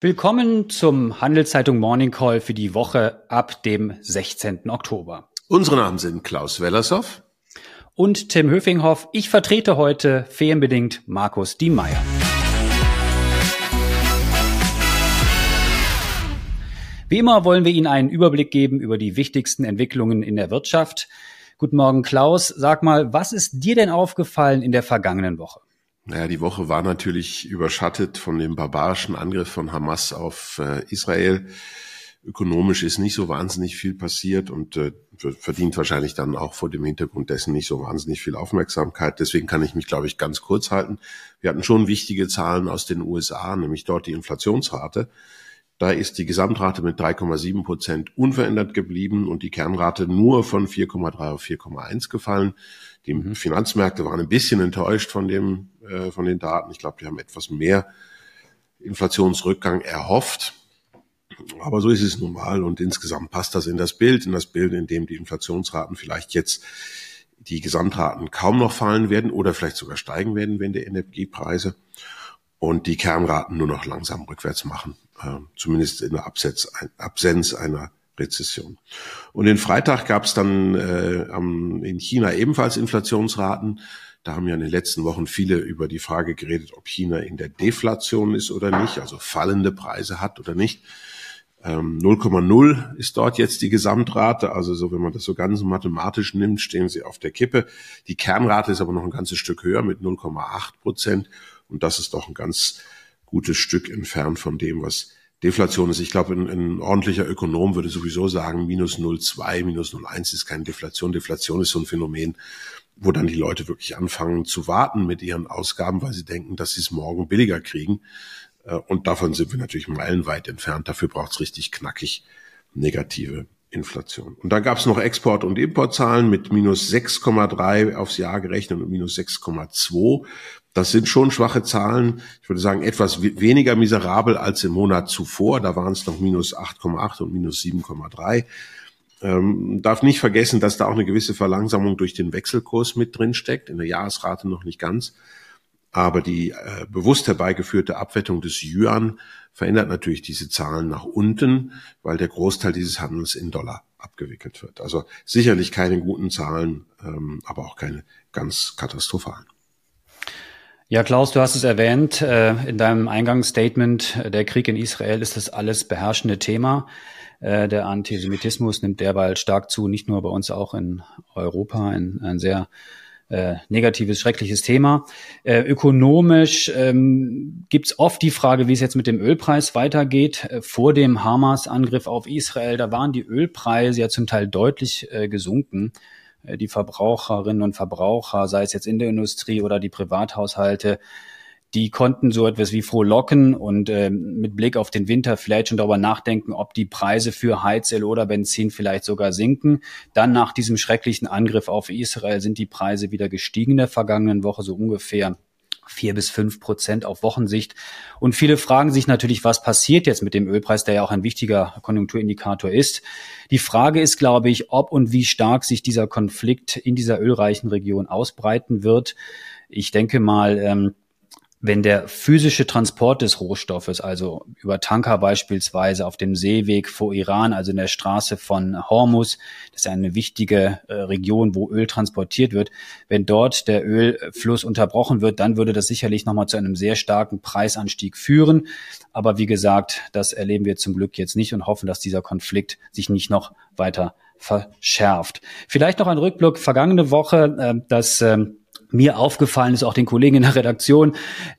Willkommen zum Handelszeitung Morning Call für die Woche ab dem 16. Oktober. Unsere Namen sind Klaus Wellershoff und Tim Höfinghoff. Ich vertrete heute ferienbedingt Markus Diemeyer. Wie immer wollen wir Ihnen einen Überblick geben über die wichtigsten Entwicklungen in der Wirtschaft. Guten Morgen, Klaus. Sag mal, was ist dir denn aufgefallen in der vergangenen Woche? Naja, die Woche war natürlich überschattet von dem barbarischen Angriff von Hamas auf äh, Israel. Ökonomisch ist nicht so wahnsinnig viel passiert und äh, verdient wahrscheinlich dann auch vor dem Hintergrund dessen nicht so wahnsinnig viel Aufmerksamkeit. Deswegen kann ich mich, glaube ich, ganz kurz halten. Wir hatten schon wichtige Zahlen aus den USA, nämlich dort die Inflationsrate. Da ist die Gesamtrate mit 3,7 Prozent unverändert geblieben und die Kernrate nur von 4,3 auf 4,1 gefallen. Die mhm. Finanzmärkte waren ein bisschen enttäuscht von dem, äh, von den Daten. Ich glaube, die haben etwas mehr Inflationsrückgang erhofft. Aber so ist es nun mal und insgesamt passt das in das Bild, in das Bild, in dem die Inflationsraten vielleicht jetzt die Gesamtraten kaum noch fallen werden oder vielleicht sogar steigen werden, wenn die Energiepreise und die Kernraten nur noch langsam rückwärts machen, äh, zumindest in der Absenz, Absenz einer Rezession. Und den Freitag gab es dann äh, in China ebenfalls Inflationsraten. Da haben ja in den letzten Wochen viele über die Frage geredet, ob China in der Deflation ist oder nicht, also fallende Preise hat oder nicht. 0,0 ähm, ist dort jetzt die Gesamtrate. Also so, wenn man das so ganz mathematisch nimmt, stehen sie auf der Kippe. Die Kernrate ist aber noch ein ganzes Stück höher mit 0,8 Prozent. Und das ist doch ein ganz gutes Stück entfernt von dem, was Deflation ist. Ich glaube, ein, ein ordentlicher Ökonom würde sowieso sagen, minus 0,2, minus 0,1 ist keine Deflation. Deflation ist so ein Phänomen, wo dann die Leute wirklich anfangen zu warten mit ihren Ausgaben, weil sie denken, dass sie es morgen billiger kriegen. Äh, und davon sind wir natürlich meilenweit entfernt. Dafür braucht es richtig knackig negative Inflation. Und dann gab es noch Export- und Importzahlen mit minus 6,3 aufs Jahr gerechnet und minus 6,2. Das sind schon schwache Zahlen. Ich würde sagen, etwas weniger miserabel als im Monat zuvor. Da waren es noch minus 8,8 und minus 7,3. Ähm, darf nicht vergessen, dass da auch eine gewisse Verlangsamung durch den Wechselkurs mit drin steckt. In der Jahresrate noch nicht ganz. Aber die äh, bewusst herbeigeführte Abwettung des Yuan verändert natürlich diese Zahlen nach unten, weil der Großteil dieses Handels in Dollar abgewickelt wird. Also sicherlich keine guten Zahlen, ähm, aber auch keine ganz katastrophalen. Ja, Klaus, du hast es erwähnt äh, in deinem Eingangsstatement, äh, der Krieg in Israel ist das alles beherrschende Thema. Äh, der Antisemitismus nimmt derweil stark zu, nicht nur bei uns, auch in Europa, ein, ein sehr äh, negatives, schreckliches Thema. Äh, ökonomisch ähm, gibt es oft die Frage, wie es jetzt mit dem Ölpreis weitergeht. Äh, vor dem Hamas-Angriff auf Israel, da waren die Ölpreise ja zum Teil deutlich äh, gesunken. Äh, die Verbraucherinnen und Verbraucher, sei es jetzt in der Industrie oder die Privathaushalte, die konnten so etwas wie frohlocken und äh, mit Blick auf den Winter vielleicht schon darüber nachdenken, ob die Preise für Heizöl oder Benzin vielleicht sogar sinken. Dann nach diesem schrecklichen Angriff auf Israel sind die Preise wieder gestiegen in der vergangenen Woche so ungefähr vier bis fünf Prozent auf Wochensicht. Und viele fragen sich natürlich, was passiert jetzt mit dem Ölpreis, der ja auch ein wichtiger Konjunkturindikator ist. Die Frage ist, glaube ich, ob und wie stark sich dieser Konflikt in dieser ölreichen Region ausbreiten wird. Ich denke mal, ähm, wenn der physische Transport des Rohstoffes, also über Tanker beispielsweise auf dem Seeweg vor Iran, also in der Straße von Hormuz, das ist eine wichtige äh, Region, wo Öl transportiert wird, wenn dort der Ölfluss unterbrochen wird, dann würde das sicherlich nochmal zu einem sehr starken Preisanstieg führen. Aber wie gesagt, das erleben wir zum Glück jetzt nicht und hoffen, dass dieser Konflikt sich nicht noch weiter verschärft. Vielleicht noch ein Rückblick vergangene Woche, äh, dass ähm, mir aufgefallen ist, auch den Kollegen in der Redaktion,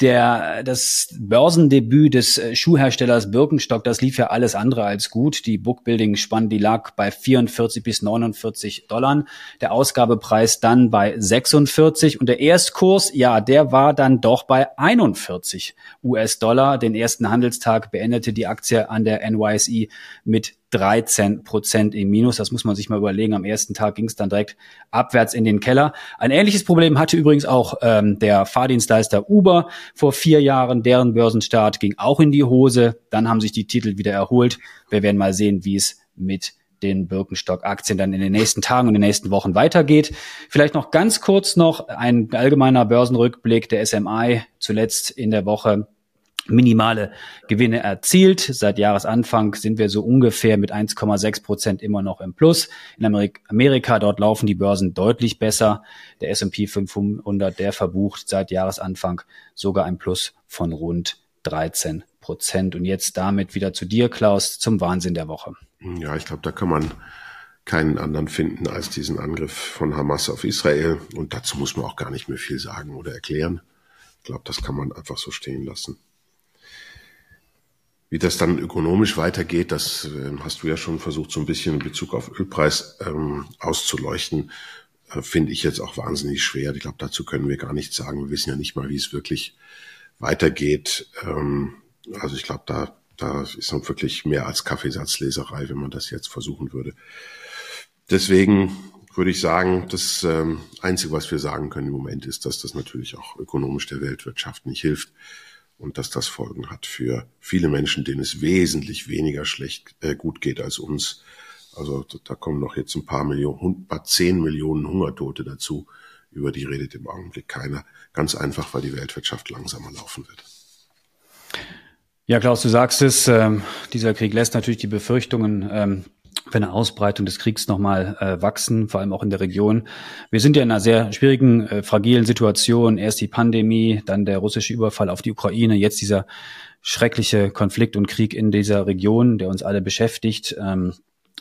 der, das Börsendebüt des äh, Schuhherstellers Birkenstock, das lief ja alles andere als gut. Die Bookbuilding-Spann, die lag bei 44 bis 49 Dollar. Der Ausgabepreis dann bei 46 und der Erstkurs, ja, der war dann doch bei 41 US-Dollar. Den ersten Handelstag beendete die Aktie an der NYSE mit 13 Prozent im Minus. Das muss man sich mal überlegen. Am ersten Tag ging es dann direkt abwärts in den Keller. Ein ähnliches Problem hatte übrigens auch ähm, der Fahrdienstleister Uber vor vier Jahren. Deren Börsenstart ging auch in die Hose. Dann haben sich die Titel wieder erholt. Wir werden mal sehen, wie es mit den Birkenstock-Aktien dann in den nächsten Tagen und den nächsten Wochen weitergeht. Vielleicht noch ganz kurz noch ein allgemeiner Börsenrückblick der SMI zuletzt in der Woche minimale Gewinne erzielt. Seit Jahresanfang sind wir so ungefähr mit 1,6 Prozent immer noch im Plus. In Amerika, dort laufen die Börsen deutlich besser. Der S&P 500, der verbucht seit Jahresanfang sogar ein Plus von rund 13 Prozent. Und jetzt damit wieder zu dir, Klaus, zum Wahnsinn der Woche. Ja, ich glaube, da kann man keinen anderen finden als diesen Angriff von Hamas auf Israel. Und dazu muss man auch gar nicht mehr viel sagen oder erklären. Ich glaube, das kann man einfach so stehen lassen. Wie das dann ökonomisch weitergeht, das äh, hast du ja schon versucht, so ein bisschen in Bezug auf Ölpreis ähm, auszuleuchten, äh, finde ich jetzt auch wahnsinnig schwer. Ich glaube, dazu können wir gar nichts sagen. Wir wissen ja nicht mal, wie es wirklich weitergeht. Ähm, also ich glaube, da, da ist noch wirklich mehr als Kaffeesatzleserei, wenn man das jetzt versuchen würde. Deswegen würde ich sagen, das ähm, Einzige, was wir sagen können im Moment, ist, dass das natürlich auch ökonomisch der Weltwirtschaft nicht hilft und dass das Folgen hat für viele Menschen, denen es wesentlich weniger schlecht äh, gut geht als uns. Also da kommen noch jetzt ein paar Millionen, ein paar zehn Millionen Hungertote dazu. Über die redet im Augenblick keiner. Ganz einfach, weil die Weltwirtschaft langsamer laufen wird. Ja, Klaus, du sagst es, äh, dieser Krieg lässt natürlich die Befürchtungen ähm, für eine Ausbreitung des Kriegs nochmal äh, wachsen, vor allem auch in der Region. Wir sind ja in einer sehr schwierigen, äh, fragilen Situation. Erst die Pandemie, dann der russische Überfall auf die Ukraine, jetzt dieser schreckliche Konflikt und Krieg in dieser Region, der uns alle beschäftigt. Ähm,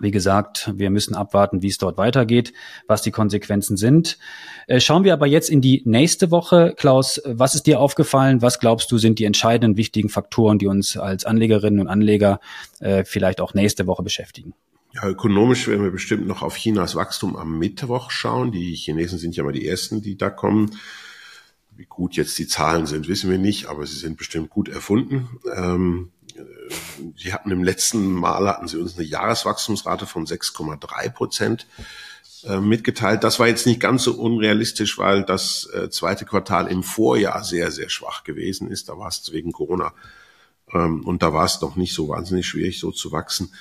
wie gesagt, wir müssen abwarten, wie es dort weitergeht, was die Konsequenzen sind. Äh, schauen wir aber jetzt in die nächste Woche. Klaus, was ist dir aufgefallen? Was glaubst du sind die entscheidenden wichtigen Faktoren, die uns als Anlegerinnen und Anleger äh, vielleicht auch nächste Woche beschäftigen? Ja, ökonomisch werden wir bestimmt noch auf Chinas Wachstum am Mittwoch schauen. Die Chinesen sind ja mal die ersten, die da kommen. Wie gut jetzt die Zahlen sind, wissen wir nicht, aber sie sind bestimmt gut erfunden. Ähm, sie hatten im letzten Mal hatten sie uns eine Jahreswachstumsrate von 6,3 Prozent äh, mitgeteilt. Das war jetzt nicht ganz so unrealistisch, weil das äh, zweite Quartal im Vorjahr sehr, sehr schwach gewesen ist. Da war es wegen Corona ähm, und da war es noch nicht so wahnsinnig schwierig, so zu wachsen.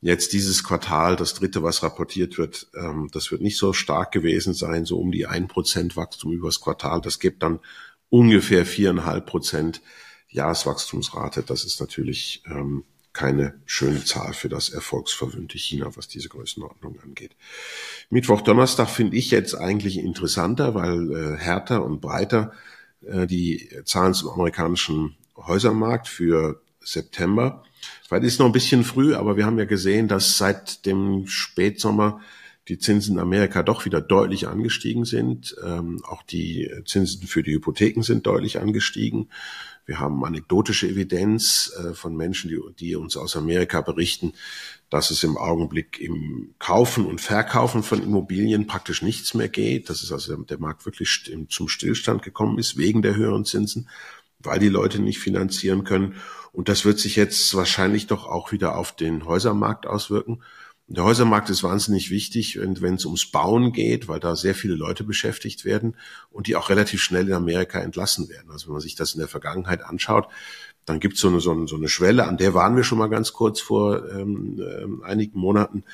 Jetzt dieses Quartal, das dritte, was rapportiert wird, ähm, das wird nicht so stark gewesen sein, so um die ein Prozent Wachstum übers Quartal. Das gibt dann ungefähr viereinhalb Prozent Jahreswachstumsrate. Das ist natürlich ähm, keine schöne Zahl für das erfolgsverwöhnte China, was diese Größenordnung angeht. Mittwoch, Donnerstag finde ich jetzt eigentlich interessanter, weil äh, härter und breiter äh, die Zahlen zum amerikanischen Häusermarkt für September Vielleicht ist noch ein bisschen früh, aber wir haben ja gesehen, dass seit dem Spätsommer die Zinsen in Amerika doch wieder deutlich angestiegen sind. Ähm, auch die Zinsen für die Hypotheken sind deutlich angestiegen. Wir haben anekdotische Evidenz äh, von Menschen, die, die uns aus Amerika berichten, dass es im Augenblick im Kaufen und Verkaufen von Immobilien praktisch nichts mehr geht. Dass es also der Markt wirklich zum Stillstand gekommen ist wegen der höheren Zinsen, weil die Leute nicht finanzieren können. Und das wird sich jetzt wahrscheinlich doch auch wieder auf den Häusermarkt auswirken. Der Häusermarkt ist wahnsinnig wichtig, wenn, wenn es ums Bauen geht, weil da sehr viele Leute beschäftigt werden und die auch relativ schnell in Amerika entlassen werden. Also wenn man sich das in der Vergangenheit anschaut, dann gibt so es so, eine, so eine Schwelle, an der waren wir schon mal ganz kurz vor ähm, ähm, einigen Monaten,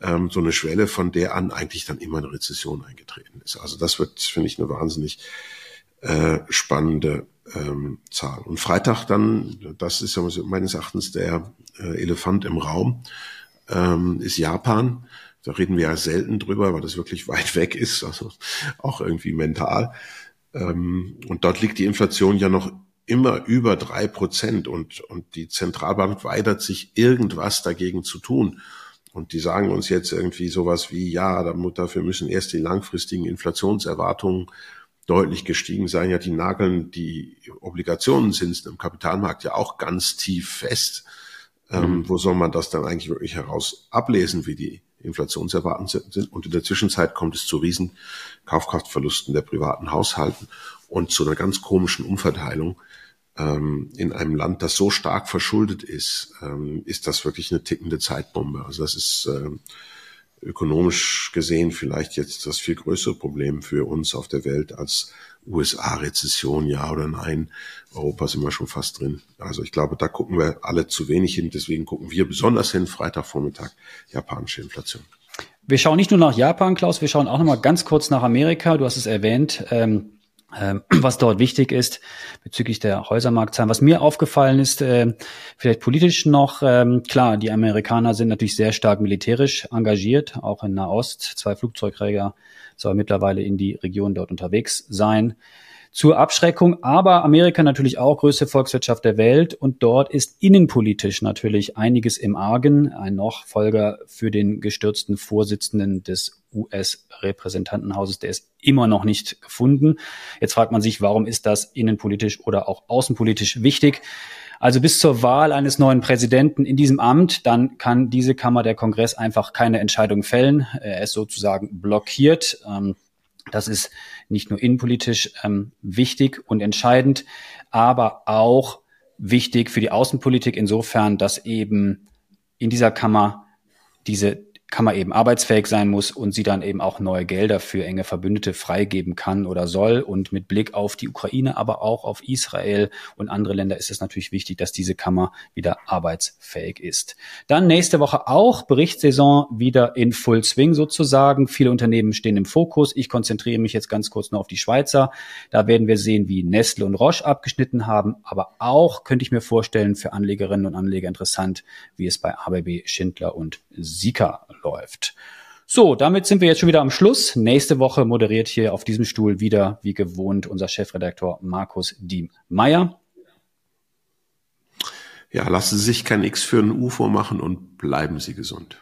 ähm, so eine Schwelle, von der an eigentlich dann immer eine Rezession eingetreten ist. Also das wird, finde ich, eine wahnsinnig äh, spannende ähm, Zahl. Und Freitag dann, das ist ja meines Erachtens der äh, Elefant im Raum, ähm, ist Japan. Da reden wir ja selten drüber, weil das wirklich weit weg ist, also auch irgendwie mental. Ähm, und dort liegt die Inflation ja noch immer über drei Prozent und, und die Zentralbank weigert sich irgendwas dagegen zu tun. Und die sagen uns jetzt irgendwie sowas wie, ja, dafür müssen erst die langfristigen Inflationserwartungen deutlich gestiegen sein. Ja, die nageln die Obligationenzinsen im Kapitalmarkt ja auch ganz tief fest. Ähm, mhm. Wo soll man das dann eigentlich wirklich heraus ablesen, wie die Inflationserwartungen sind? Und in der Zwischenzeit kommt es zu riesen Kaufkraftverlusten der privaten Haushalten und zu einer ganz komischen Umverteilung. Ähm, in einem Land, das so stark verschuldet ist, ähm, ist das wirklich eine tickende Zeitbombe. Also das ist ähm, ökonomisch gesehen vielleicht jetzt das viel größere Problem für uns auf der Welt als USA-Rezession, ja oder nein. Europa sind wir schon fast drin. Also ich glaube, da gucken wir alle zu wenig hin. Deswegen gucken wir besonders hin, Freitagvormittag, japanische Inflation. Wir schauen nicht nur nach Japan, Klaus, wir schauen auch noch mal ganz kurz nach Amerika. Du hast es erwähnt. Ähm, was dort wichtig ist bezüglich der Häusermarktzahlen. Was mir aufgefallen ist, äh, vielleicht politisch noch, ähm, klar, die Amerikaner sind natürlich sehr stark militärisch engagiert, auch in Nahost. Zwei Flugzeugträger soll mittlerweile in die Region dort unterwegs sein zur Abschreckung, aber Amerika natürlich auch größte Volkswirtschaft der Welt und dort ist innenpolitisch natürlich einiges im Argen. Ein Nachfolger für den gestürzten Vorsitzenden des US-Repräsentantenhauses, der ist immer noch nicht gefunden. Jetzt fragt man sich, warum ist das innenpolitisch oder auch außenpolitisch wichtig? Also bis zur Wahl eines neuen Präsidenten in diesem Amt, dann kann diese Kammer der Kongress einfach keine Entscheidung fällen. Er ist sozusagen blockiert. Ähm, das ist nicht nur innenpolitisch ähm, wichtig und entscheidend, aber auch wichtig für die Außenpolitik insofern, dass eben in dieser Kammer diese Kammer eben arbeitsfähig sein muss und sie dann eben auch neue Gelder für enge Verbündete freigeben kann oder soll. Und mit Blick auf die Ukraine, aber auch auf Israel und andere Länder ist es natürlich wichtig, dass diese Kammer wieder arbeitsfähig ist. Dann nächste Woche auch Berichtssaison wieder in Full Swing sozusagen. Viele Unternehmen stehen im Fokus. Ich konzentriere mich jetzt ganz kurz nur auf die Schweizer. Da werden wir sehen, wie Nestle und Roche abgeschnitten haben, aber auch könnte ich mir vorstellen, für Anlegerinnen und Anleger interessant, wie es bei ABB, Schindler und Sika läuft. So, damit sind wir jetzt schon wieder am Schluss. Nächste Woche moderiert hier auf diesem Stuhl wieder, wie gewohnt, unser Chefredaktor Markus Diem-Meyer. Ja, lassen Sie sich kein X für ein UFO machen und bleiben Sie gesund.